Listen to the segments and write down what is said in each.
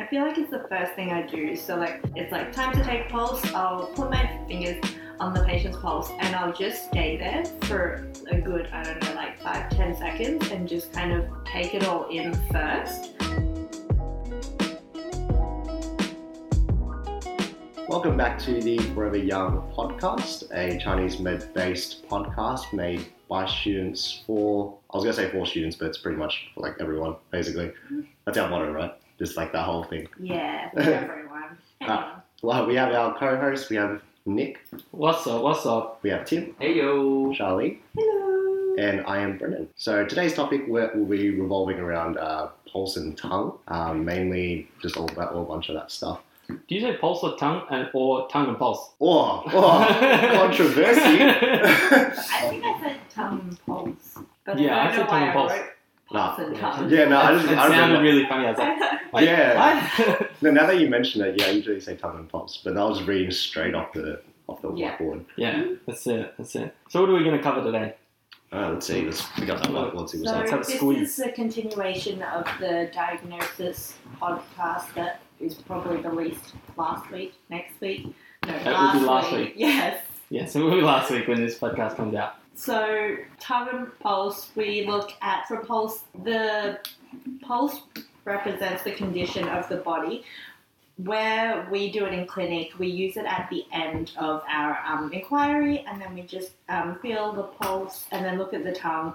I feel like it's the first thing I do. So like it's like time to take pulse. I'll put my fingers on the patient's pulse and I'll just stay there for a good, I don't know, like five, ten seconds and just kind of take it all in first. Welcome back to the Forever Young podcast, a Chinese med based podcast made by students for, I was going to say for students, but it's pretty much for like everyone, basically. Mm-hmm. That's our motto, right? Just like that whole thing. Yeah, everyone. Ah. Well, we have our co host, we have Nick, What's up? What's up? we have Tim, Hey yo. Charlie, Hello. and I am Brennan. So today's topic will will be revolving around uh, pulse and tongue, um, mainly just all about all a bunch of that stuff. Do you say pulse or tongue and or tongue and pulse? Oh, oh controversy. I think I said tongue and pulse. But Yeah, I I don't said know tongue why and pulse. I wrote Nah. pulse and Yeah. no, I just it I sounded remember. really funny. I was like, like, Yeah. what? No, now that you mention it, yeah, I usually say tongue and pulse, but I was reading straight off the off the Yeah. whiteboard. yeah, that's it. That's it. So what are we going to cover today? Uh, let's see, let's pick up that whiteboard. Let's see what's So. Let's have a this squeeze. is a continuation of the diagnosis podcast that is probably released last week, next week. No, That will be last week. week. Yes. Yeah, so it will be last week when this podcast comes out. So tongue pulse, we look at for pulse. The pulse represents the condition of the body. Where we do it in clinic, we use it at the end of our um, inquiry, and then we just um, feel the pulse and then look at the tongue.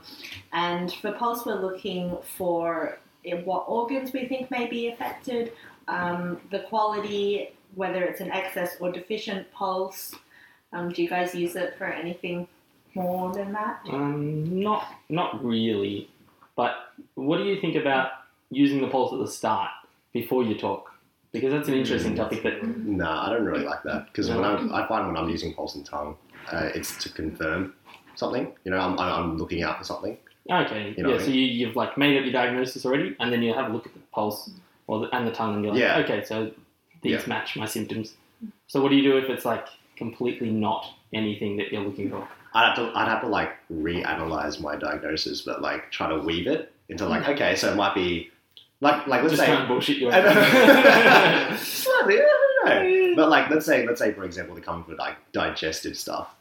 And for pulse, we're looking for eh, what organs we think may be affected, um, the quality, whether it's an excess or deficient pulse. Um, do you guys use it for anything more than that? Um, not not really, but what do you think about using the pulse at the start before you talk? Because that's an interesting Mm. topic. That Nah, I don't really like that because when I'm, I find when I'm using pulse and tongue, uh, it's to confirm something. You know, I'm, I'm looking out for something. okay, You know yeah. what I So you, you've like made up your diagnosis already, and then you have a look at the pulse or the, and the tongue, and you're like, Yeah. okay, so these Yeah. match my symptoms. So what do you do if it's like completely not anything that you're looking for? I'd have to, I'd have to like reanalyze my diagnosis, but like try to weave it into like, okay, so it might be like, like let's Just say, bullshit you. Slightly, I don't know. But like, let's say, let's say, for example, they're coming for like digestive stuff.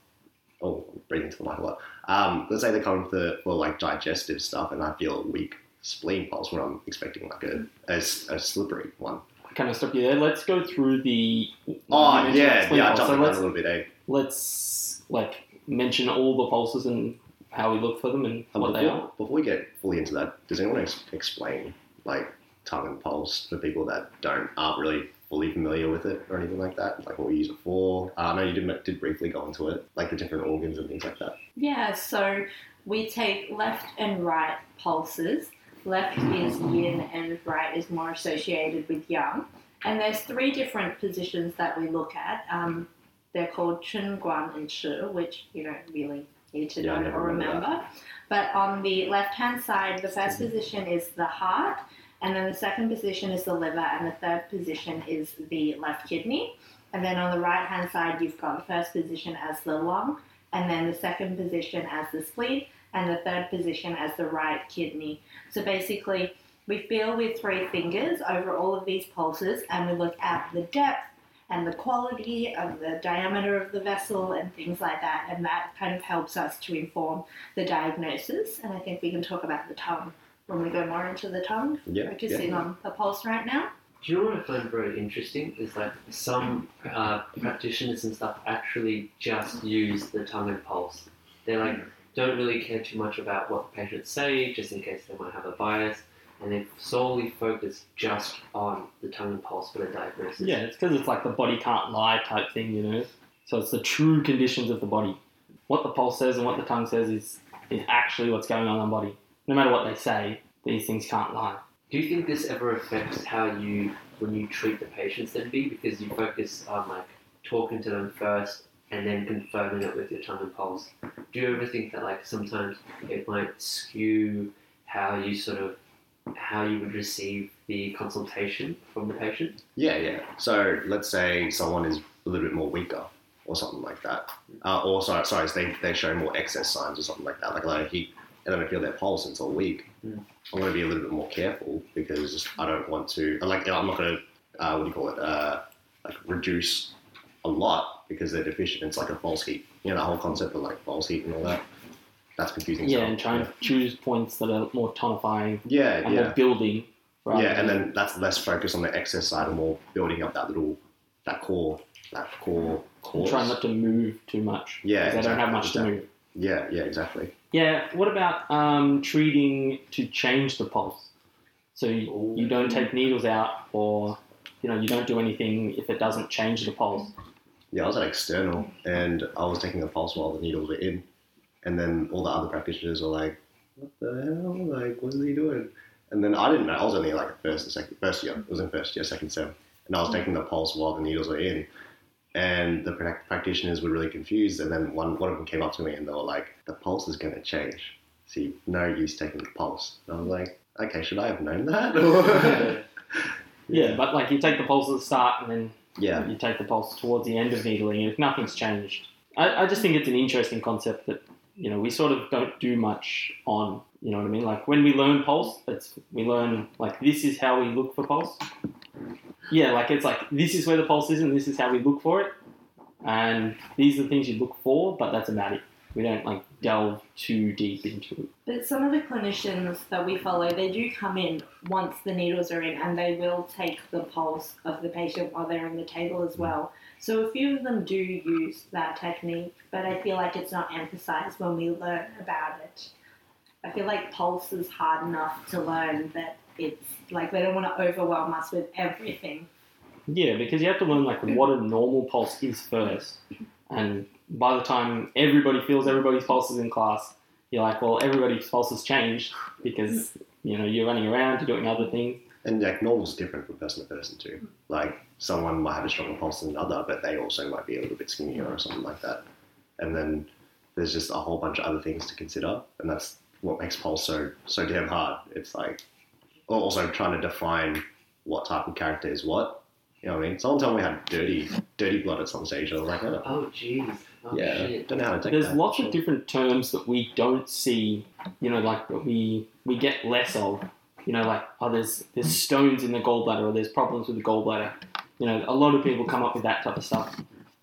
Oh, breathing to the mic a lot. Um, let's say they're coming for, for like digestive stuff, and I feel a weak spleen pulse when I'm expecting like a a slippery one. kind of stop you there. Let's go through the. Oh yeah, yeah. I jumped So a little bit. Eh? let's like mention all the pulses and how we look for them and Um, what they before, are. before we get fully into that, does anyone ex- explain like tongue and pulse for people that don't aren't really fully familiar with it or anything like that? Like what we use it for? Uh, I know you did did briefly go into it, like the different organs and things like that. Yeah, so we take left and right pulses. Left is yin and right is more associated with yang. And there's three different positions that we look at. Um, they're called Chun, Guan, and Shi, which you don't really need to Yeah, know or remember remember. But on the left hand side, the first position is the heart, and then the second position is the liver, and the third position is the left kidney. And then on the right hand side, you've got the first position as the lung, and then the second position as the spleen, and the third position as the right kidney. So basically, we feel with three fingers over all of these pulses, and we look at the depth and the quality of the diameter of the vessel and things like that, and that kind of helps us to inform the diagnosis. And I think we can talk about the tongue when we go more into the tongue, Yeah, focusing yeah. on the pulse right now. Do you know what I find very interesting is like some uh, practitioners and stuff actually just use the tongue and pulse. They like don't really care too much about what the patients say, just in case they might have a bias, and they solely focus just on the tongue and pulse for the diagnosis. Yeah, it's because it's like the body can't lie type thing, you know. So it's the true conditions of the body. What the pulse says and what the tongue says is is actually what's going on in the body. No matter what they say, these things can't lie. Do you think this ever affects how you, when you treat the patients, then be because you focus on like talking to them first and then confirming it with your tongue and pulse? Do you ever think that like sometimes it might skew how you sort of how you would receive the consultation from the patient? Yeah, yeah. So let's say someone is a little bit more weaker or something like that. Uh, or sorry, sorry, they, they show more excess signs or something like that. Like don't heat, I don't feel their pulse until. Mm. I'm going to be a little bit more careful because I don't want to. Like I'm not going to uh, what do you call it? Uh, like reduce a lot because they're deficient. It's like a false heat. You know, the whole concept of like false heat and all that. That's confusing. Yeah, stuff. and try and choose points that are more tonifying Yeah, and yeah. more building. rather yeah, and then that's less focus on the excess side and more building up that little that core that core core. try not to move too much. Yeah, 'cause they don't have much exactly. to move. Yeah, yeah, exactly. Yeah. What about um, treating to change the pulse? So you, you don't take needles out, or you know you don't do anything if it doesn't change the pulse. Yeah, I was at external and I was taking a pulse while the needles were in, and then all the other practitioners were like, "What the hell? Like, what is he doing?" And then I didn't know. I was only like first, second, first year. It was in first year, second sem, and I was mm-hmm. taking the pulse while the needles were in. And the practitioners were really confused. And then one, one of them came up to me and they were like, "The pulse is going to change. See, no use taking the pulse." And I was like, "Okay, should I have known that?" Yeah, but like you take the pulse at the start, and then yeah, you take the pulse towards the end of needling, and if nothing's changed, I, I just think it's an interesting concept that you know we sort of don't do much on. You know what I mean? Like when we learn pulse, it's we learn like this is how we look for pulse. Yeah, like it's like this is where the pulse is, and this is how we look for it, and these are the things you look for. But that's about it. We don't like delve too deep into it. But some of the clinicians that we follow, they do come in once the needles are in and they will take the pulse of the patient while they're on the table as well. So a few of them do use that technique, but I feel like it's not emphasized when we learn about it. I feel like pulse is hard enough to learn that it's like they don't want to overwhelm us with everything. Yeah, because you have to learn like what a normal pulse is first, and by the time everybody feels everybody's pulses in class, you're like, well, everybody's pulse has changed because you know you're running around, you're doing other things. And like normal's different from person to person too. Like someone might have a stronger pulse than another, but they also might be a little bit skinnier or something like that. And then there's just a whole bunch of other things to consider, and that's what makes pulse so so damn hard. It's like also trying to define what type of character is what. You know what I mean? Someone told me I had dirty dirty blood at some stage. I was like, oh, Oh, jeez. Oh, yeah, shit. don't know how to take There's that. lots of different terms that we don't see, you know, like that we we get less of. You know, like oh, there's there's stones in the gallbladder, or there's problems with the gallbladder. You know, a lot of people come up with that type of stuff,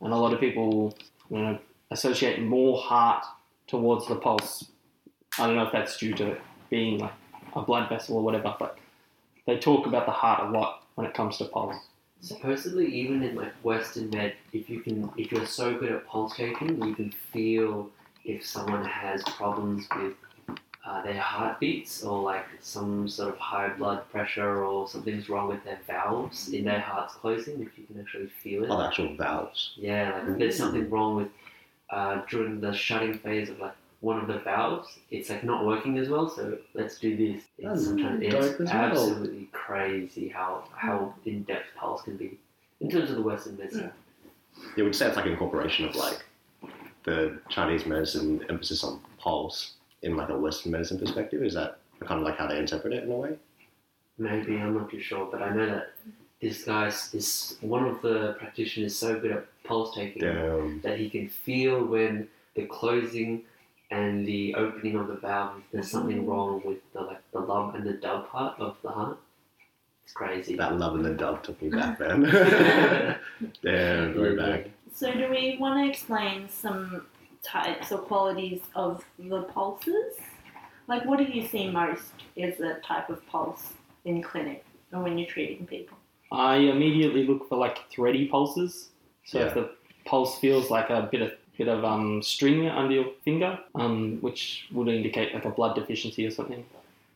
and a lot of people, you know, associate more heart towards the pulse. I don't know if that's due to it being like a blood vessel or whatever, but they talk about the heart a lot when it comes to pulse. Supposedly, even in like Western med, if you can, if you're so good at pulse taking, you can feel if someone has problems with uh, their heartbeats or like some sort of high blood pressure or something's wrong with their valves in their heart's closing. If you can actually feel it, Oh, actual valves. yeah, like if there's something wrong with uh, during the shutting phase of like one of the valves, it's like not working as well. So let's do this. It's, sometimes it's as well. absolutely crazy how how in depth pulse can be in terms of the Western medicine. You would say it's like an incorporation of like the Chinese medicine emphasis on pulse in like a Western medicine perspective. Is that kind of like how they interpret it in a way? Maybe I'm not too sure, but I know that this guy is- is one of the practitioners so good at pulse taking Damn. that he can feel when the closing and the opening of the valve there's something wrong with the like the love and the dub part of the heart. It's crazy. That love and the dove took me back, man. Damn, very back. So, do we want to explain some types or qualities of the pulses? Like, what do you see most as a type of pulse in clinic or when you're treating people? I immediately look for like thready pulses. So if the pulse feels like a bit of bit of um, string under your finger, um, which would indicate like a blood deficiency or something.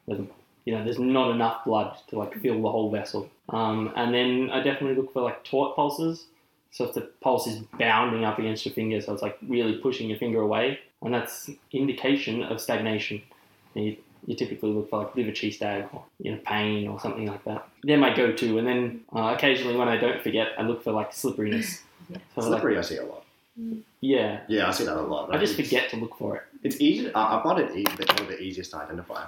There's, you know, there's not enough blood to like fill the whole vessel. Um, and then I definitely look for like taut pulses. So if the pulse is bounding up against your finger, so it's like really pushing your finger away, and that's indication of stagnation. And you, you typically look for like liver chi's stag or you know pain or something like that. They're my go-to, and then uh, occasionally when I don't forget, I look for like slipperiness. So like, Slippery, I see a lot. Yeah, Yeah, I see that a lot. I just forget to look for it. It's easy. I, I find it easy, one of the easiest to identify.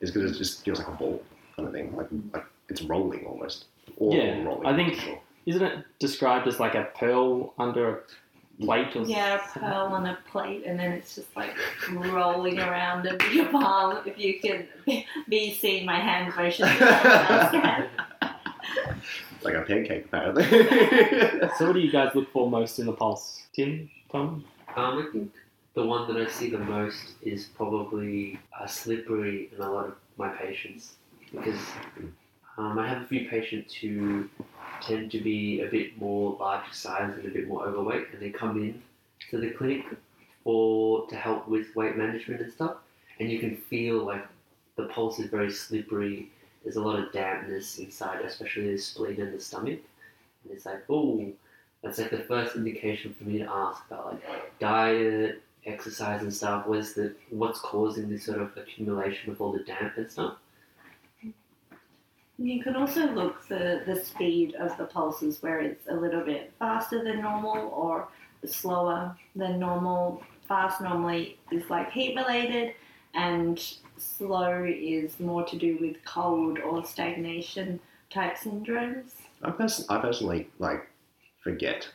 Is because it just feels like a ball kind of thing. Like like it's rolling almost. Or Yeah, rolling. I think- Sure. Isn't it described as like a pearl under a plate or Yeah, a pearl on a plate, and then it's just like rolling around in your palm. If you can be seeing my hand motion, like a pancake apparently. So, what do you guys look for most in the pulse? Tim, Tom? Um, I think the one that I see the most is probably uh, slippery in a lot of my patients because um, I have a few patients who tend to be a bit more larger size and a bit more overweight, and they come in to the clinic or to help with weight management and stuff, and you can feel like the pulse is very slippery. There's a lot of dampness inside, especially the spleen and the stomach, and it's like, oh, that's like the first indication for me to ask about like diet, exercise and stuff. What's the what's causing this sort of accumulation of all the damp and stuff? You can also look for the speed of the pulses, where it's a little bit faster than normal or slower than normal. Fast normally is like heat related, and slow is more to do with cold or stagnation type syndromes. I, pers- I personally like forget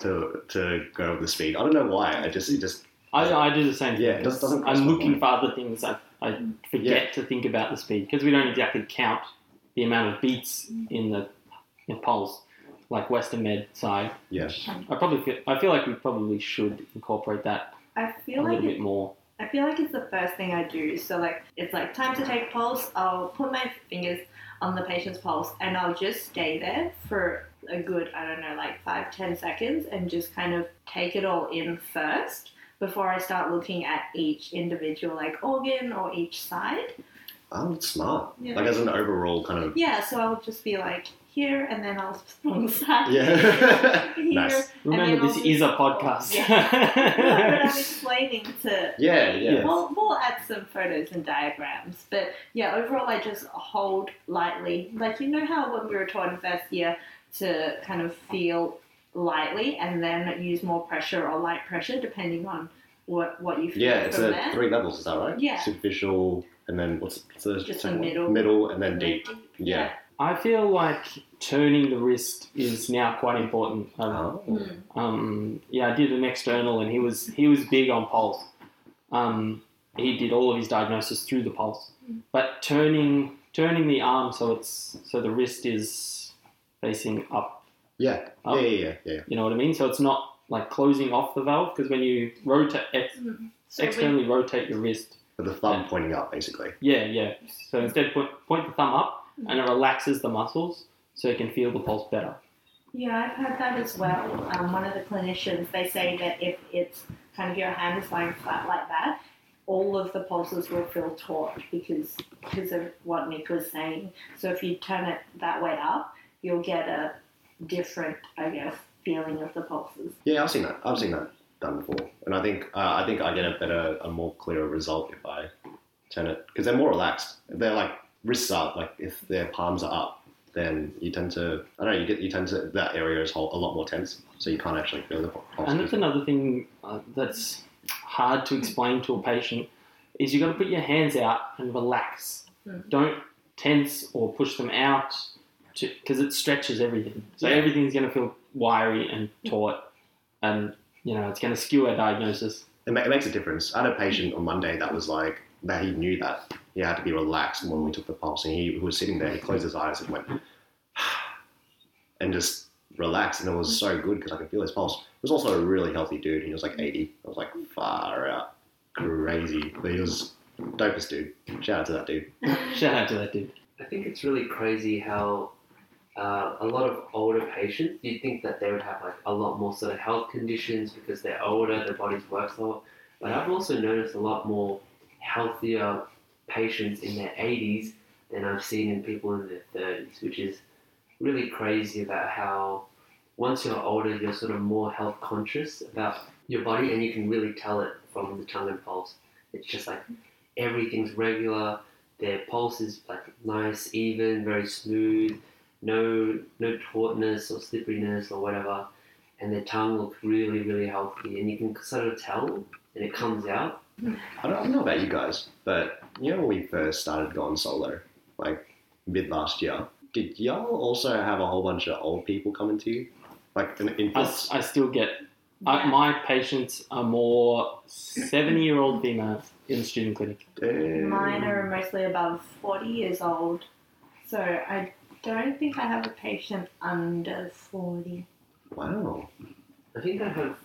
to to go with the speed. I don't know why. I just it just I, I do the same thing. Yeah, it does- doesn't I'm looking mind. for other things. I, I forget to think about the speed because we don't exactly count the amount of beats in the in pulse, like Western Med side. yeah. I probably feel, I feel like we probably should incorporate that I a feel like little it bit more. I feel like it's the first thing I do. So like it's like time to take pulse. I'll put my fingers on the patient's pulse and I'll just stay there for a good I don't know like five ten seconds and just kind of take it all in first before I start looking at each individual like organ or each side. Oh, it's smart. Yeah. Like as an overall kind of Yeah, so I'll just be like here and then I'll on the side. yeah. Here. nice. Remember, this I'll is a podcast. Yeah. No, but I'm explaining to Yeah, yeah. We'll, we'll add some photos and diagrams. But yeah, overall, I just hold lightly. Like, you know how when we were taught in first year to kind of feel lightly and then use more pressure or light pressure depending on what, what you feel Yeah, it's a there? three levels. Is that right? Yeah. Superficial, and then what's, what's the Just the middle. Middle, and then And deep. then Yeah. I feel like turning the wrist is now quite important. Um, Oh. Mm. um, yeah, I did an external, and he was he was big on pulse. Um, he did all of his diagnosis through the pulse, but turning turning the arm so it's so the wrist is facing up. Yeah. Oh. Yeah, yeah, yeah, yeah. You know what I mean? So it's not like closing off the valve because when you rotate ex- Mm. So we- externally rotate your wrist, With the thumb Yeah. pointing up, basically. yeah, yeah. So instead, point, point the thumb up, and it relaxes the muscles so you can feel the pulse better. Yeah, I've had that as well. Um, one of the clinicians, they say that if it's kind of your hand is lying flat like that, all of the pulses will feel taut because because of what Nick was saying. So if you turn it that way up, you'll get a different, I guess, feeling of the pulses. Yeah, I've seen that. I've seen that done before, and I think uh, I think I get a better, a more clearer result if I turn it because they're more relaxed. They're like wrists up. Like if their palms are up, then you tend to I don't know. You get you tend to that area is whole, a lot more tense, so you can't actually feel the pulse. And that's another thing uh, that's hard to explain to a patient is you've got to put your hands out and relax. Mm. Don't tense or push them out because it stretches everything. So Yeah. everything's going to feel wiry and taut, and you know it's going to skew our diagnosis. it, ma- it makes a difference. I had a patient on Monday that was like that. He knew that he had to be relaxed when we took the pulse, and he, he was sitting there. He closed his eyes and went and just relaxed, and it was so good because I could feel his pulse. He was also a really healthy dude. He was like 80. I was like far out, crazy, but he was dopest dude. Shout out to that dude. Shout out to that dude. I think it's really crazy how uh, a lot of older patients, you'd think that they would have like a lot more sort of health conditions because they're older, their bodies work slower. But I've also noticed a lot more healthier patients in their 80s than I've seen in people in their 30s, which is really crazy about how once you're older, you're sort of more health conscious about your body and you can really tell it from the tongue and pulse. It's just like everything's regular, their pulse is like nice, even, very smooth, no no tautness or slipperiness or whatever, and their tongue looks really really healthy, and you can sort of tell, and it comes out. I don't, I don't know about you guys, but you know when we first started going solo, like mid last year, did y'all also have a whole bunch of old people coming to you, like in, in I, I still get I, Yeah. my patients are more seventy-year-old females in the student clinic. Damn. Mine are mostly above 40 years old. So I don't think I have a patient under 40. Wow. I think I have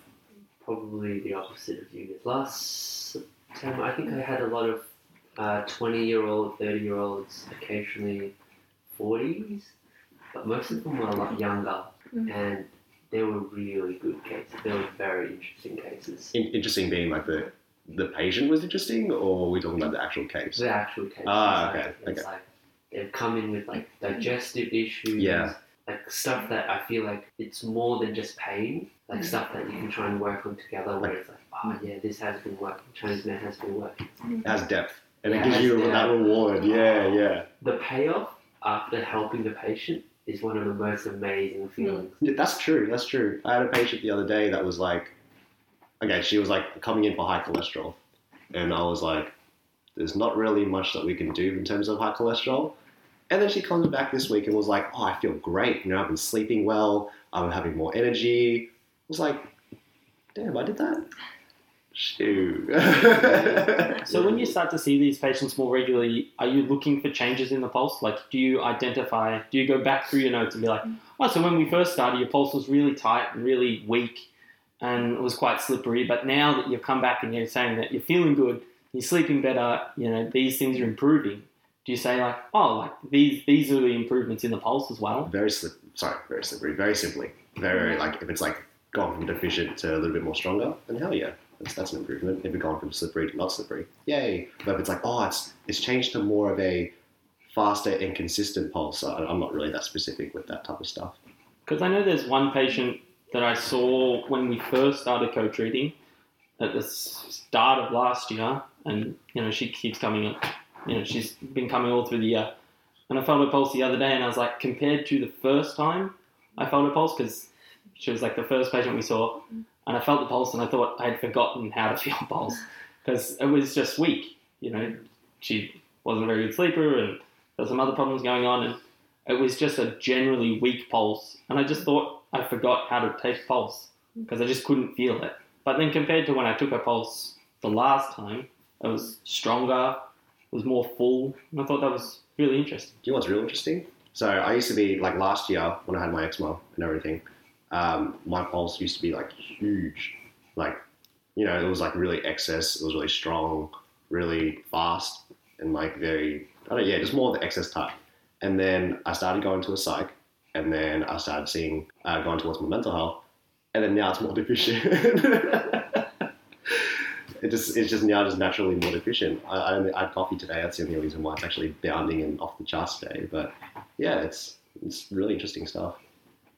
probably the opposite of you. Last September, I think I had a lot of uh, 20 year old, 30 year olds, occasionally 40s, but most of them were a lot younger Mm. and they were really good cases. They were very interesting cases. In- interesting being like the the patient was interesting, or are we talking about the actual case? The actual cases. Ah, like, okay, It's like they've come in with like digestive issues. Yeah. Like stuff that I feel like it's more than just pain. Like Mm. stuff that you can try and work on together where it's like, oh yeah, this has been working. Chinese man has been working. Mm. It has depth, and Yeah, it gives you has that reward. Yeah, yeah. The payoff after helping the patient is one of the most amazing mm. feelings. Yeah, That's true. That's true. I had a patient the other day that was like, okay, she was like coming in for high cholesterol, and I was like, there's not really much that we can do in terms of high cholesterol. And then she comes back this week and was like, oh, I feel great. You know, I've been sleeping well. I'm having more energy. I was like, damn, I did that. Shoot. So when you start to see these patients more regularly, are you looking for changes in the pulse? Like, do you identify? Do you go back through your notes and be like, oh, so when we first started, your pulse was really tight and really weak, and it was quite slippery. But now that you've come back and you're saying that you're feeling good, you're sleeping better, you know, these things are improving. Do you say like, oh, like these these are the improvements in the pulse as well? very slip. Sorry, very slippery. Very simply, very, very like if it's like gone from deficient to a little bit more stronger, then hell yeah, that's, that's an improvement. If it's gone from slippery to not slippery, yay. But if it's like oh, it's it's changed to more of a faster and consistent pulse, I, I'm not really that specific with that type of stuff. Because I know there's one patient that I saw when we first started co-treating at the start of last year, and you know she keeps coming. up. You know she's been coming all through the year, and I felt her pulse the other day, and I was like, compared to the first time I felt her pulse, because she was like the first patient we saw, and I felt the pulse, and I thought I had forgotten how to feel pulse because it was just weak. You know, she wasn't a very good sleeper, and there were some other problems going on, and it was just a generally weak pulse, and I just thought I forgot how to take pulse because I just couldn't feel it. But then compared to when I took her pulse the last time, it was stronger, was more full, and I thought that was really interesting. Do you know what's real interesting? So I used to be like last year when I had my eczema and everything. Um, my pulse used to be like huge, like you know it was like really excess. It was really strong, really fast, and like very I don't yeah just more of the excess type. And then I started going to a psych, and then I started seeing uh, going towards my mental health, and then now it's more deficient. it just it's just now just naturally more deficient. I, I only I had coffee today. That's the only reason why it's actually bounding and off the charts today. But yeah, it's it's really interesting stuff.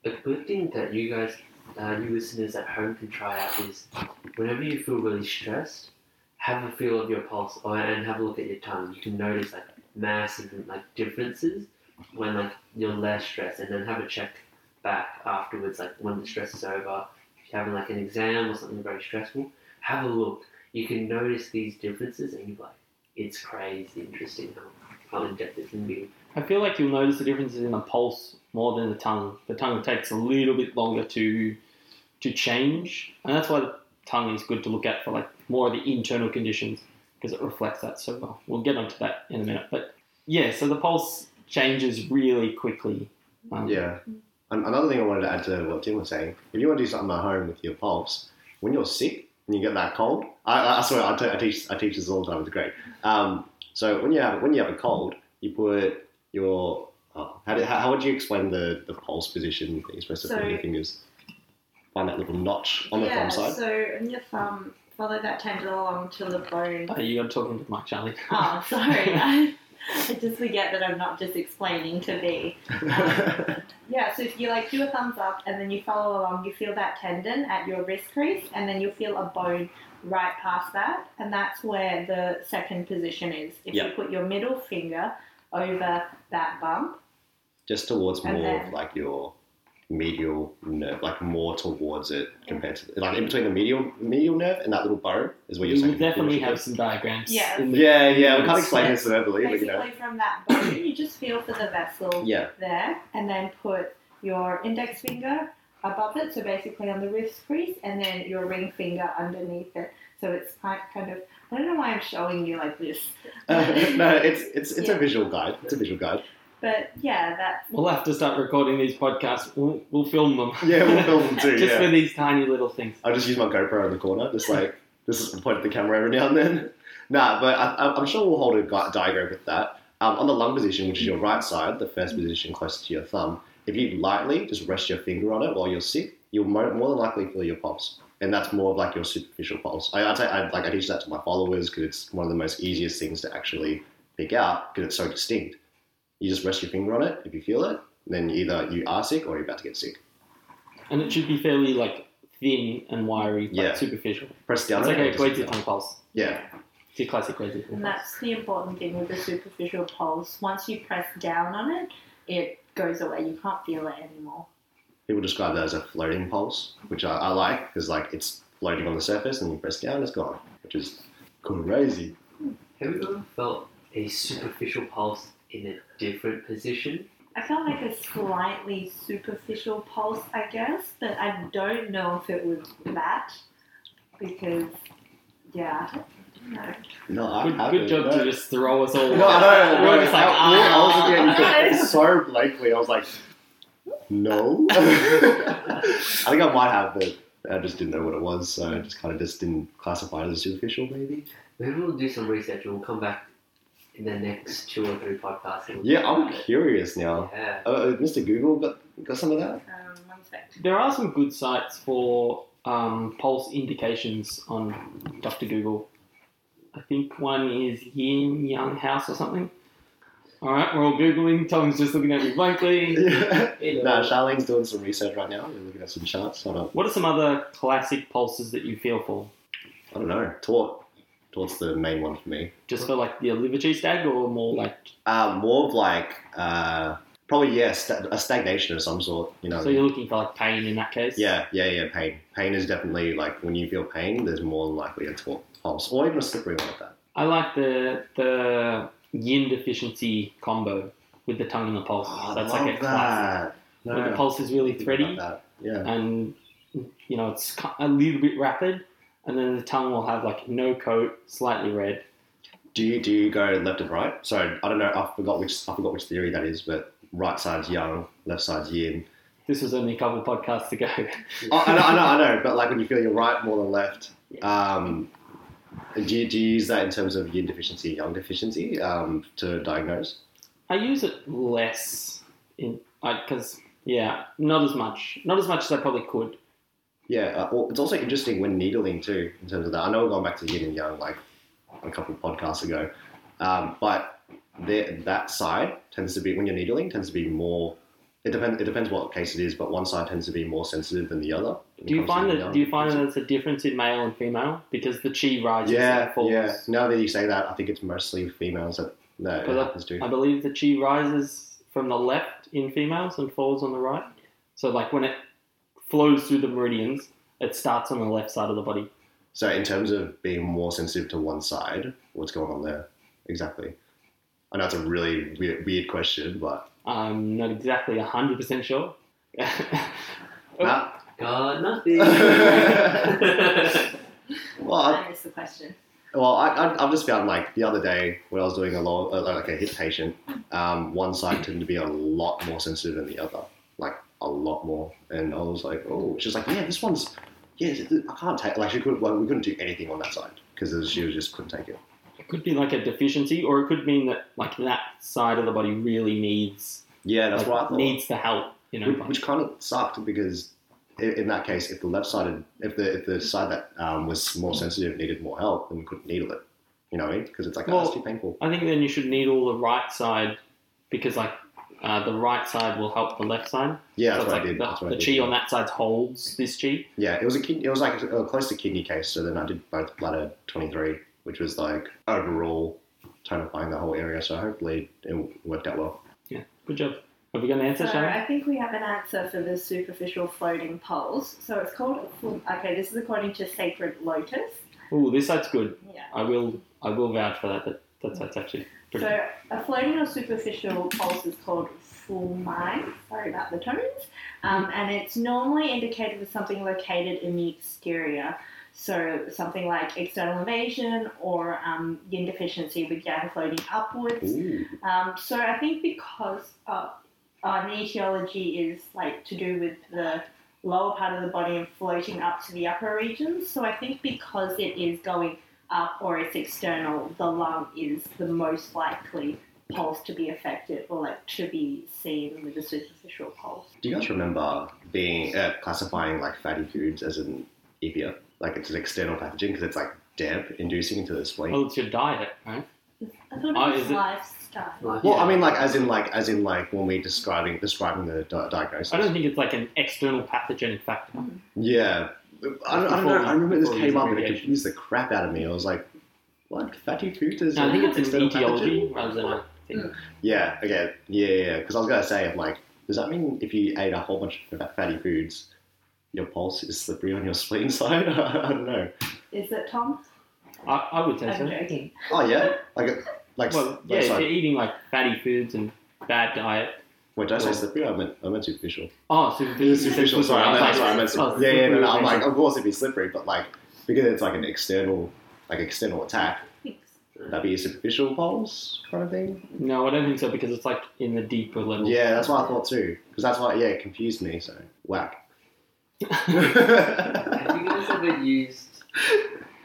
A good thing that you guys, uh, you listeners at home can try out is whenever you feel really stressed, have a feel of your pulse or, and have a look at your tongue. You can notice like massive like differences when like you're less stressed, and then have a check back afterwards, like when the stress is over. If you're having like an exam or something very stressful, have a look. You can notice these differences, and you're like, it's crazy interesting how, how in depth it can be. I feel like you'll notice the differences in the pulse more than the tongue. The tongue takes a little bit longer to to change, and that's why the tongue is good to look at for like more of the internal conditions because it reflects that so well. We'll get onto that in a minute, but yeah, so the pulse changes really quickly. Um, Yeah. An- Another thing I wanted to add to what Tim was saying: if you want to do something at home with your pulse, when you're sick and you get that cold, I, I swear I, t- I teach I teach this all the time. It's great. Um, so when you have when you have a cold, you put your oh, how, did, how, how would you explain the, the pulse position that you're supposed to put on your fingers? Find that little notch on the yeah, thumb side. so on your thumb, follow that tendon along to the bone. Uh, you talking to talk into the mic, Charlie. Oh, sorry. I, just forget that I'm not just explaining to be. Yeah, so if you like do a thumbs up and then you follow along, you feel that tendon at your wrist crease, and then you'll feel a bone right past that, and that's where the second position is. If you put your middle finger over that bump, Just towards more then- of like your medial nerve, like more towards it compared to like in between the medial medial nerve and that little bone is where you're You saying will definitely have some diagrams. Yeah. the- Yeah, yeah, we can't explain this verbally, but you basically know. from that bone, you just feel for the vessel Yeah, there, and then put your index finger above it, so basically on the wrist crease, and then your ring finger underneath it. So it's kind kind of I don't know why I'm showing you like this. no, it's it's it's a visual guide. It's a visual guide. But yeah, that's We'll have to start recording these podcasts. We'll, we'll film them. Yeah, we'll film them too, Just yeah. for these tiny little things. I'll just use my GoPro in the corner, just like this is point at the camera every now and then. Nah, but I, I- I'm sure we'll hold a gui- diagram with that. Um, on the lung position, which is your right side, the first position closest to your thumb, if you lightly just rest your finger on it while you're sick, you'll more, more than likely feel your pulse, and that's more of like your superficial pulse. I, I, ta- I like I teach that to my followers because it's one of the most easiest things to actually pick out because it's so distinct. You just rest your finger on it. If you feel it, then either you are sick or you're about to get sick. And it should be fairly like thin and wiry, but Yeah. superficial. Press down. It's like it a and just- tongue pulse. Yeah, It's your classic weighted tongue and that's the important thing with the superficial pulse. Once you press down on it, it goes away. You can't feel it anymore. people describe that as a floating pulse, which I, I like because like it's floating on the surface and you press down, it's gone, which is crazy. Have you ever felt a superficial pulse in a different position? I felt like a slightly superficial pulse, I guess, but I don't know if it was that because, yeah, I. No, I Good, haven't, good job no. to just throw us all. No, I know. We're no, just like, I, I was "Ah." looking at you so blankly. I was like, no. I think I might have, but I just didn't know what it was, so I just kind of just didn't classify it as superficial, maybe. Maybe we'll do some research and we'll come back in the next two or three podcasts. we'll Yeah, I'm about it. curious now. Yeah. Uh, uh, Mr. Google got got some of that. Um, one sec. There are some good sites for um, pulse indications on Dr. Google. I think one is Yin Yang House or something. All right, we're all googling. Tom's just looking at me blankly. nah, Charlene's doing some research right now. We're looking at some charts. Hold on. What are some other classic pulses that you feel for? I don't know. Taut. Taut's the main one for me. Just for like the liver chi's stag, or more like Um, more of like uh, probably yeah, sta a stagnation of some sort. You know. so you're looking for like pain in that case? yeah, yeah, yeah. Pain. Pain is definitely like when you feel pain, there's more than likely a pulse, or even a slippery one like that. I like the the yin deficiency combo with the tongue and the pulse. Oh, That's like a love classic. that. Where the pulse is really thready. Yeah. and you know it's a little bit rapid, and then the tongue will have like no coat, slightly red. Do you do you go left and right? So I don't know. I forgot which I forgot which theory that is, but right side's yang, left side's yin. This was only a couple podcasts ago. Oh, I know, I know, I know. But like when you feel you're right more than left, um, do you, do you use that in terms of yin deficiency, yang deficiency um, to diagnose? I use it less in because yeah, not as much, not as much as I probably could. Yeah. Uh, it's also interesting when needling too, in terms of that. I know we're going back to yin and yang like a couple of podcasts ago, um, but the, that side tends to be when you're needling tends to be more. It depends. It depends what case it is, but one side tends to be more sensitive than the other. Do you find that? Do you find that it's a difference in male and female because the chi rises Yeah, and falls? yeah. Now that you say that, I think it's mostly females that that But happens to. I believe the chi rises from the left in females and falls on the right. So like when it flows through the meridians, it starts on the left side of the body. So, in terms of being more sensitive to one side, what's going on there exactly? I know it's a really weird, weird question, but I'm not exactly hundred percent sure. Matt? Got nothing. well, I, I missed the question. well, I, I, I've just found like the other day when I was doing a lot, uh, like a hip patient, um, one side tended to be a lot more sensitive than the other, like a lot more, and I was like, oh, she's like, yeah, this one's, yeah, I can't take. Like she could, well, we couldn't do anything on that side because she was just couldn't take it. it could be like a deficiency, or it could mean that like that side of the body really needs Yeah, that's like, what I thought. needs the help. You know, which, which kind of sucked because in, that case, if the left sided, if the if the side that um, was more sensitive needed more help, then we couldn't needle it. You know, because it's like oh, Well, it's too painful. I think then you should needle the right side because like uh, the right side will help the left side. Yeah, so that's it's what like I did. the, that's what the I did. chi on that side holds this chi. Yeah, it was a kid, it was like a, close to kidney case. So then I did both bladder twenty three, which was like overall tonifying the whole area. So hopefully it worked out well. Yeah, good job. Have we got an answer, So Shannon? I think we have an answer for the superficial floating pulse. So it's called okay. This is according to Sacred Lotus. Oh, this side's good. Yeah. I will. I will vouch for that. That that side's actually pretty. So a floating or superficial pulse is called fu mai. Sorry about the tones. Um, and it's normally indicated with something located in the exterior. So something like external invasion or um, yin deficiency with yang floating upwards. Um, so I think because uh, uh, the etiology is like to do with the lower part of the body and floating up to the upper regions. So I think because it is going up or it's external, the lung is the most likely pulse to be affected or like to be seen with a superficial pulse. Do you guys remember being uh, classifying like fatty foods as an EPA? Like it's an external pathogen because it's like damp inducing into the spleen. Well, it's your diet, right? I thought it Oh, was is lifestyle. Like, Well, I mean, like as in like as in like when we describing describing the di- diagnosis. I don't think it's like an external pathogenic factor. Yeah, I don't, I don't know. I remember this came up and it confused the crap out of me. I was like, "What fatty foods is?" No, I think it's an external etiology pathogen?" rather than a thing. Yeah. Okay. Yeah. Yeah. Because I was gonna say, I'm like, does that mean if you ate a whole bunch of fatty foods, your pulse is slippery on your spleen side? I don't know. Is it Tom? I, I would say I'm so. joking. Oh yeah. Like a- like. Well, like, yeah, if you're eating like fatty foods and bad diet. Wait, did I say slippery? I meant I meant superficial. Oh, superficial. superficial. Sorry, I meant, sorry, I meant oh. Yeah, yeah, no, no, I'm like, of course it'd be slippery, but like because it's like an external, like external attack, Thanks. would be a superficial pulse kind of thing? No, I don't think so because it's like in the deeper level. Yeah, that's what I thought too. Because that's why, yeah, it confused me. So whack. Have you guys ever used?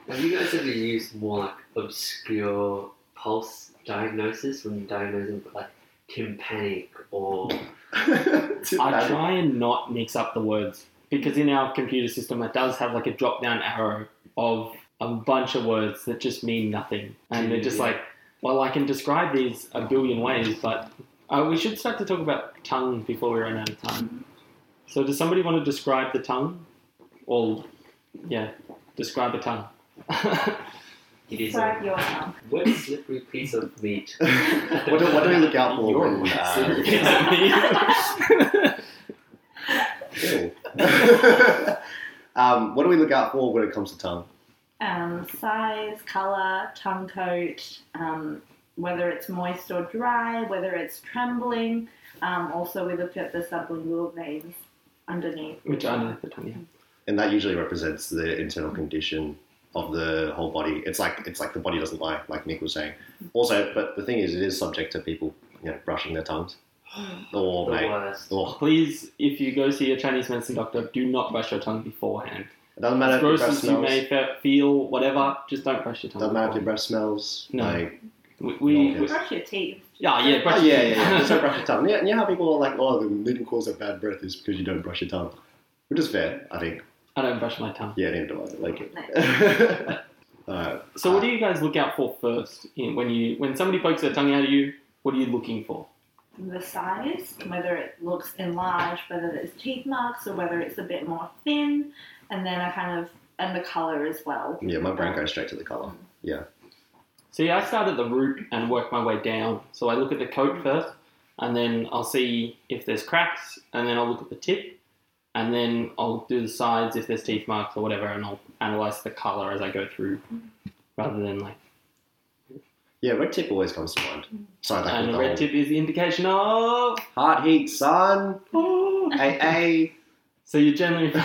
Have you guys ever used more like obscure pulse diagnosis when you're diagnosing like tympanic or I try and not mix up the words because in our computer system it does have like a drop down arrow of a bunch of words that just mean nothing. And they're just Yeah. like, well, I can describe these a billion ways, but uh, we should start to talk about tongue before we run out of time. So, does somebody want to describe the tongue? Or, yeah, describe the tongue. it is Describe a your tongue. wet slippery piece of meat. what, do, what do we look out for You're when? right. Uh, ew. um, what do we look out for when it comes to tongue? Um, size, color, tongue coat, um, whether it's moist or dry, whether it's trembling. Um, also, we look at the sublingual veins underneath. Which are underneath the tongue, yeah. And that usually represents the internal condition of the whole body. It's like it's like the body doesn't lie, like Nick was saying. Also, but the thing is, it is subject to people, you know, brushing their tongues. Or oh, the mate, worst. or Please, if you go see a Chinese medicine doctor, do not brush your tongue beforehand. it doesn't As matter if your gross breath as you smells. may fe- feel, whatever, just don't brush your tongue. Doesn't matter if your breath smells. No. Like, We, we, No, we- Brush your teeth. yeah, yeah, brush oh your yeah, teeth. yeah, yeah. Just don't brush your tongue. Yeah, you know how people are like, oh, the leading cause of bad breath is because you don't brush your tongue, which is fair, I think. I don't brush my tongue. Yeah, neither do I. Like it. Alright. So, what do you guys look out for first in, when you when somebody pokes their tongue out at you? What are you looking for? The size, whether it looks enlarged, whether there's teeth marks, or whether it's a bit more thin, and then I kind of and the color as well. Yeah, my brain goes straight to the color. Yeah. See, I start at the root and work my way down. So I look at the coat mm. first, and then I'll see if there's cracks, and then I'll look at the tip, and then I'll do the sides if there's teeth marks or whatever, and I'll analyze the color as I go through, rather than like. Yeah, red tip always comes to mind. Sorry, that And the red whole tip is the indication of. heart heat, son. Hey, So you generally.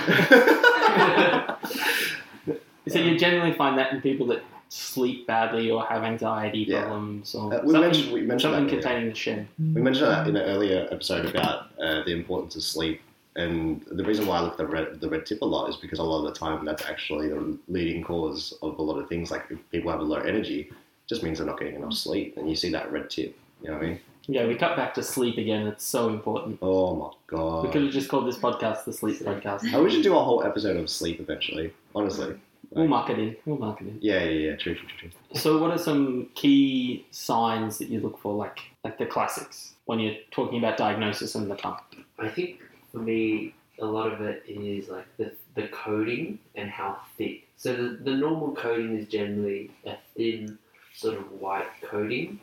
So you generally find that in people that sleep badly or have anxiety Yeah. problems or Uh, we something, mentioned we mentioned something containing the shen. We mentioned that in an earlier episode about uh, the importance of sleep, and the reason why I look at the red, the red tip a lot is because a lot of the time that's actually the leading cause of a lot of things. Like if people have a low energy, it just means they're not getting enough sleep, and you see that red tip. You know what I mean? Yeah, we cut back to sleep again. It's so important. Oh my god! We could have just called this podcast the Sleep Podcast. Oh, we should do a whole episode of sleep eventually. Honestly. We'll mark it in. We'll mark it in. Yeah, yeah, yeah. True, true, true. true. So, what are some key signs that you look for, like like the classics, when you're talking about diagnosis and the tongue? I think for me, a lot of it is like the, the coating and how thick. So the, the normal coating is generally a thin sort of white coating.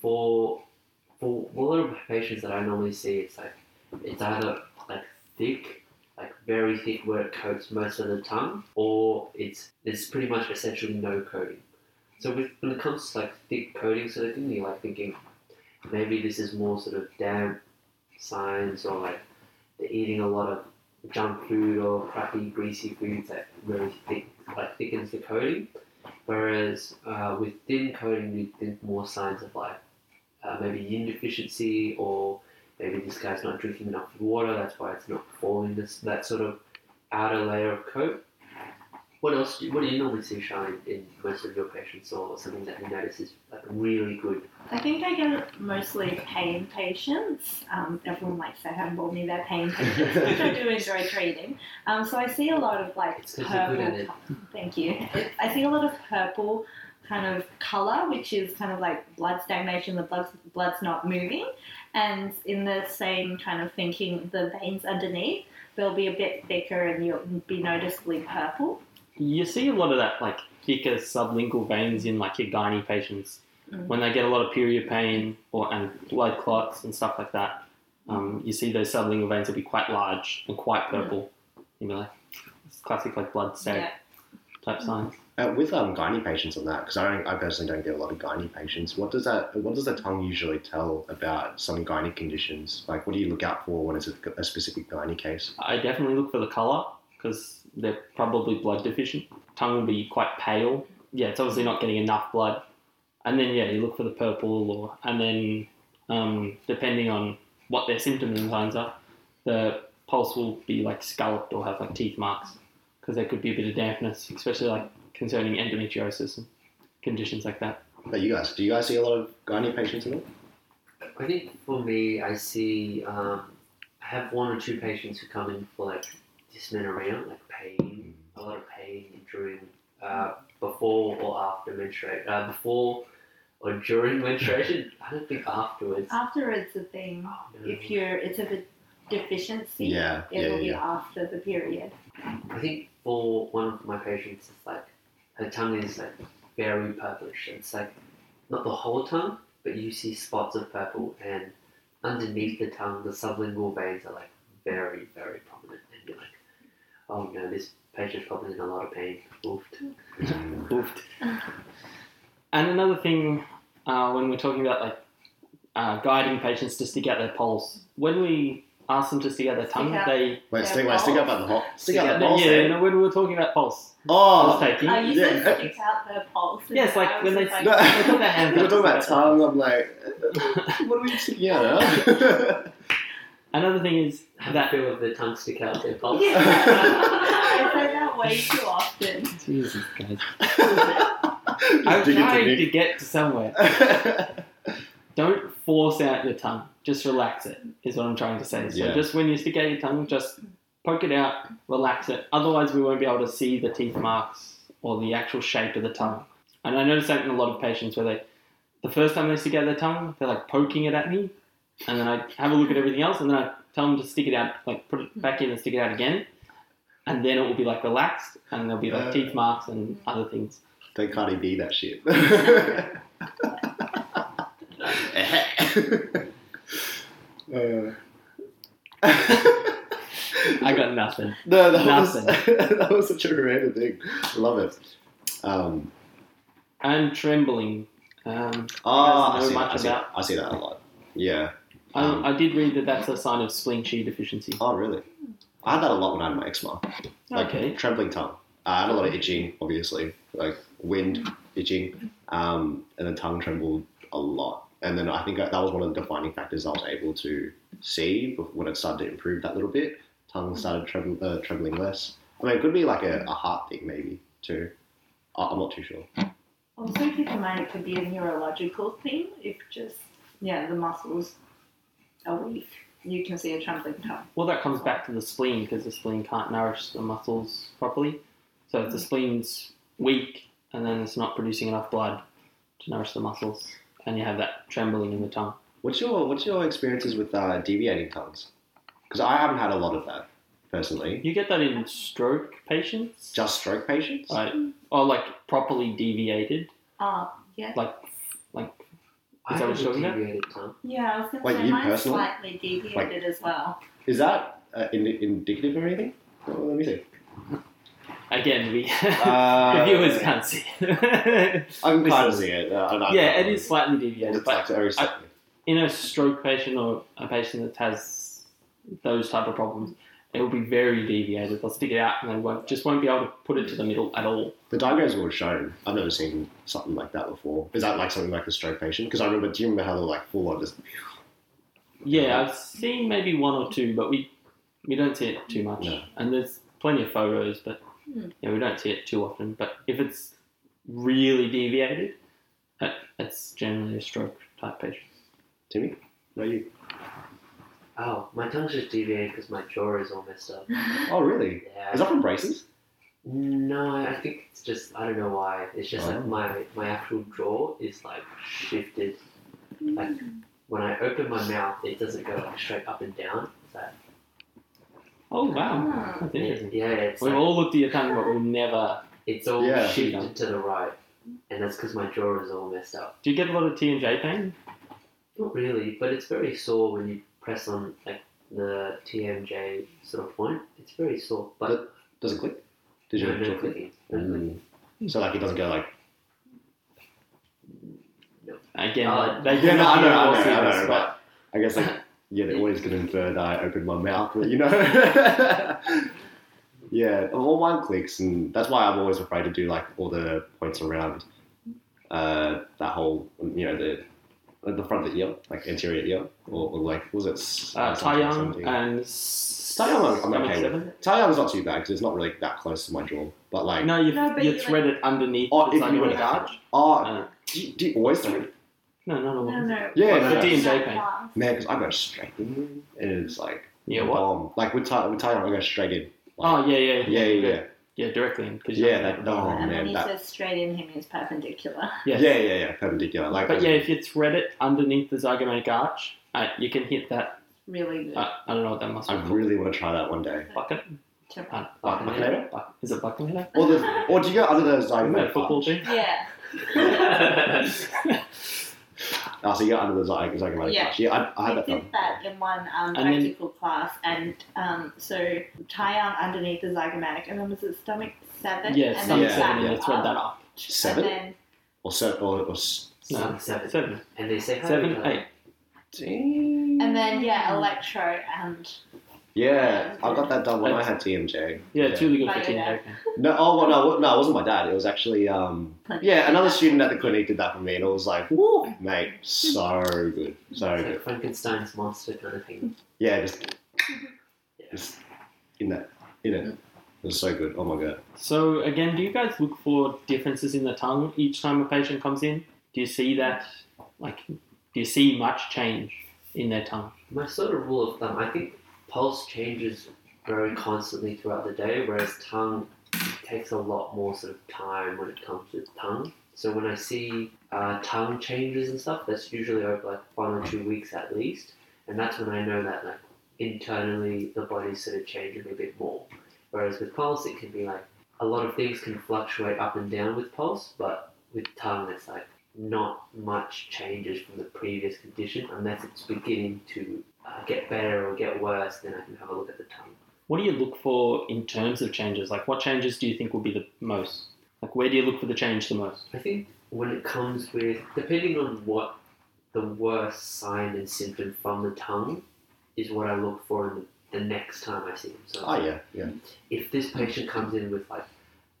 For for a lot of patients that I normally see, it's like it's either like thick, like very thick where it coats most of the tongue, or it's there's pretty much essentially no coating. So with, when it comes to like thick coating sort of thing, you're like thinking maybe this is more sort of damp signs or like they're eating a lot of junk food or crappy, greasy foods that really thick, like thickens the coating. Whereas uh, with thin coating, we think more signs of like uh, maybe yin deficiency or maybe this guy's not drinking enough water. That's why it's not forming this that sort of outer layer of coat. What else? Do, what do you normally see shine in most of your patients, or something that you notice is like really good? I think I get mostly pain patients. Um, everyone likes to handball me their pain patients, which I do enjoy treating. Um, so I see a lot of like It's 'cause you're good purple. Thank you. I see a lot of purple kind of color, which is kind of like blood stagnation. The blood's, blood's not moving, and in the same kind of thinking, the veins underneath they'll be a bit thicker and you'll be noticeably purple. You see a lot of that like thicker sublingual veins in like your gynae patients Mm. when they get a lot of period pain or and blood clots and stuff like that. Um, you see those sublingual veins will be quite large and quite purple. You'll be like, it's classic like blood stain Yeah. type signs. Uh, with um, gynae patients on that, because I don't, I personally don't get a lot of gynae patients. What does that, what does the tongue usually tell about some gynae conditions? Like, what do you look out for when it's a, a specific gynae case? I definitely look for the colour because they're probably blood deficient. Tongue will be quite pale. Yeah, it's obviously not getting enough blood. And then yeah, you look for the purple, or and then um, depending on what their symptoms and signs are, the pulse will be like scalloped or have like teeth marks because there could be a bit of dampness, especially like concerning endometriosis and conditions like that. But you guys, do you guys see a lot of gynae patients at all? I think for me, I see um, I have one or two patients who come in for like dysmenorrhea, like pain, a lot of pain during uh, before or after menstruation. Uh, before or during menstruation. I don't think afterwards. After it's a thing. Oh, no. If you're, it's a deficiency. Yeah, yeah, It'll be yeah. after the period. I think for one of my patients, it's like her tongue is like very purplish. It's like not the whole tongue, but you see spots of purple, and underneath the tongue, the sublingual veins are like very, very prominent, and you're like, oh no, this patient's probably in a lot of pain. Oofed. Oofed. And another thing, uh, when we're talking about like uh, guiding patients to stick out their pulse, when we ask them to stick out their tongue, out they Wait, Yeah, stick, wait, stick up at the hole. Stick out the yeah, hole. yeah, you know, when we were talking about pulse, Oh, pulse taking. Oh, you Yeah. said stick out their pulse. and Yeah, like when they- just No, They put their hands we were talking about tongue. I'm like, what are we sticking out? Huh? Another thing is Have that a feel of the tongue stick out their pulse. Yeah. I say that way too often. Jesus, guys, I'm I'm trying to get to somewhere. Don't force out your tongue. Just relax it. Is what I'm trying to say. So Yeah. just when you stick out your tongue, just poke it out, relax it. Otherwise, we won't be able to see the teeth marks or the actual shape of the tongue. And I notice that in a lot of patients where they, the first time they stick out their tongue, they're like poking it at me, and then I have a look at everything else, and then I tell them to stick it out, like put it back in and stick it out again, and then it will be like relaxed, and there'll be like teeth marks and other things. Don't Cardi B that shit. Uh, I got nothing. no, that was, Nothing. that was such a random thing. I love it. Um, And trembling. Um, oh, I see, much I, see, about- I see that a lot. Yeah. I, Um, I did read that that's a sign of spleen chi deficiency. Oh, really? I had that a lot when I had my eczema. Like Okay. trembling tongue. I had a lot of itching, obviously, like wind itching, um, and the tongue trembled a lot. And then I think that was one of the defining factors I was able to see when it started to improve that little bit. Tongue started trembling, uh, trembling less. I mean, it could be like a, a heart thing, maybe too. I- I'm not too sure. Also, keep in mind it could be a neurological thing. If just yeah, the muscles are weak, you can see a trembling tongue. Well, that comes back to the spleen because the spleen can't nourish the muscles properly. So if the spleen's weak and then it's not producing enough blood to nourish the muscles, and you have that trembling in the tongue. What's your What's your experiences with uh, deviating tongues? Because I haven't had a lot of that personally. You get that in stroke patients, Just stroke patients. right? Or like properly deviated, Ah, yeah. like like I Is that what you're a talking about? tongue. Yeah, I was going to Like say you mine's personally? slightly deviated as well. Is that uh, in, indicative or anything? Well, let me see. again we Uh, the viewers can't see. I can This kind of is- see it. Uh, I know- yeah, it is slightly deviated, It's but like very slightly. in a stroke patient or a patient that has those type of problems, it'll be very deviated. They'll stick it out and they won't just won't be able to put it to the middle at all. The diagrams were shown. I've never seen something like that before. Is that like something like a stroke patient? Because I remember. Do you remember how they're like full on just? Yeah, I've seen maybe one or two, but we we don't see it too much. No. And there's plenty of photos, but Hmm. yeah, we don't see it too often. But if it's really deviated, that, that's generally a stroke type patient. Timmy, no you. Oh, my tongue's just deviated because my jaw is all messed up. Oh really? Yeah. Is that from braces? No, I think it's just I don't know why. It's just Oh. like my my actual jaw is like shifted. Like when I open my mouth, it doesn't go like straight up and down. It's like, Oh wow, Ah. that's yeah, interesting. yeah, it's We've like, all looked at your tongue, but we've never. it's all Yeah. shifted to the right, and that's because my jaw is all messed up. Do you get a lot of TMJ pain? Not really, but it's very sore when you press on like the TMJ sort of point. It's very sore, but Does it click? Did you no, no, no click? clicking. No clicking. Mm. So like it doesn't go like. Again, Uh, they Yeah, no, I know, I know, I know, but I guess like yeah, they're always gonna infer that I opened my mouth, but you know. yeah, all one clicks, and that's why I'm always afraid to do like all the points around uh, that whole, you know, the at the front of the ear, like anterior ear, or, or like was it? s- uh, something- Taiyang something? and Taiyang, I'm Stomach okay seven. with. Taiyang's not too bad because it's not really that close to my jaw, but like, No, you No, but you you, thread it underneath. oh, if you were to zygomatic arch, arch. oh, No, do you, do you always thread? no, no, no. No, no. Yeah, Well, no, the no. TMJ pain. Man, because I go straight in, and it's like Yeah, what? bomb. Like with Ty, with Taiyang, I go straight in. Like, Oh, yeah, yeah, yeah, yeah, yeah. yeah, directly in. 'cause Yeah, you're- that- oh, and man, when he that- says straight in, he means perpendicular. Yes. Yeah, yeah, yeah, perpendicular. Like, But yeah, if you thread it underneath the zygomatic arch, uh, you can hit that. Really good. Uh, I don't know what that muscle I is really want to try that one day. Bucket? To- Uh, Bucket bucket header? Buck- Is it bucket header? Or the, or do you go under the Isn't that a zygomatic football arch? thing? yeah. Oh, so you go under the zy- zygomatic Yeah. arch. Yeah, I, I I had that did done. that in one um, And then- class, and um, so Taiyang underneath the zygomatic, and then was it stomach seven? yeah, and stomach Yeah, seven, back and you thread that up. Seven? Then, Or, se- or, or s- No, Seven, seven. Seven. And they say Seven, to each eight. and then yeah, electro and Yeah, I got that done when I had TMJ. Yeah, it's really good for Like TMJ that. pain. No, oh well, no, no, it wasn't my dad. It was actually, um, yeah, another student at the clinic did that for me, and it was like, woo, mate, so good, so It's good. like Frankenstein's monster kind of thing. Yeah, just, just in that, in it. It was so good. Oh my god. So again, do you guys look for differences in the tongue each time a patient comes in? Do you see that? Like, do you see much change in their tongue? My sort of rule of thumb, I think pulse changes very constantly throughout the day, whereas tongue takes a lot more sort of time when it comes to tongue. So when I see uh, tongue changes and stuff, that's usually over like one or two weeks at least, and that's when I know that like internally the body's sort of changing a bit more. Whereas with pulse, it can be like a lot of things can fluctuate up and down with pulse, but with tongue, it's like not much changes from the previous condition unless it's beginning to uh, get better or get worse. Then I can have a look at the tongue. What do you look for in terms of changes? Like, what changes do you think will be the most? Like, where do you look for the change the most? I think when it comes with depending on what the worst sign and symptom from the tongue is what I look for in the, the next time I see them. So Oh yeah, yeah. if this patient comes in with like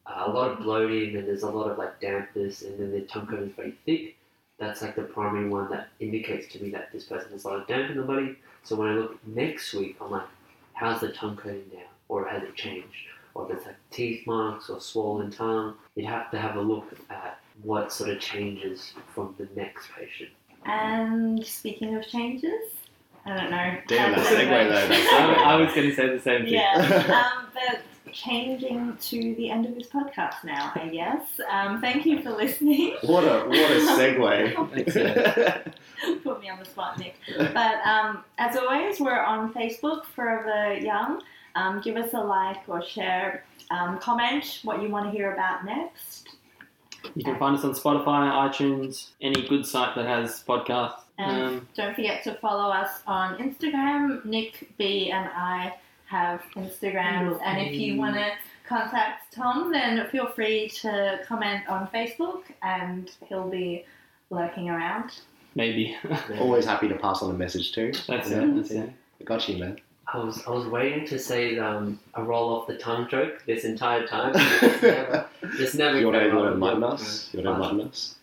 a lot of bloating and there's a lot of like dampness and then their tongue coating is very thick, that's like the primary one that indicates to me that this person has a lot of damp in the body. So when I look next week, I'm like, how's the tongue coating down? Or has it changed? Or if it's like teeth marks or swollen tongue, you'd have to have a look at what sort of changes from the next patient. and speaking of changes, I don't know. Damn, that How- segue though. I, was going to say the same thing. Yeah, um, but changing to the end of this podcast now, I guess. Um, thank you for listening. What a what a Thanks, segue. Put me on the spot, Nick. But um, as always, we're on Facebook, Forever Young. Um, give us a like or share, um, comment what you want to hear about next. You can find us on Spotify, iTunes, any good site that has podcasts. And Um, don't forget to follow us on Instagram. Nick B and I have Instagrams, and if you want to contact Tom, then feel free to comment on Facebook, and he'll be lurking around. Maybe. Always happy to pass on a message too. That's Yeah. it. That's it. I got you, man. I was I was waiting to say um, a roll off the tongue joke this entire time. Just never, just never You want to came you up want to enlighten us? You want to enlighten us?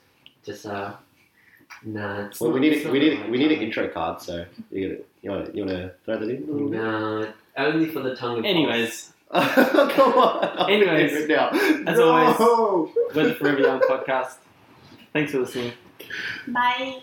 Just uh, nah. It's Well, we not- need it's a, not we the need we need an intro card. So you you want to you want to throw that in? a little bit? Nah, only for the tongue. Anyways, Come on. Anyways, now. as no! always- we're the Forever Young podcast. Thanks for listening. Bye.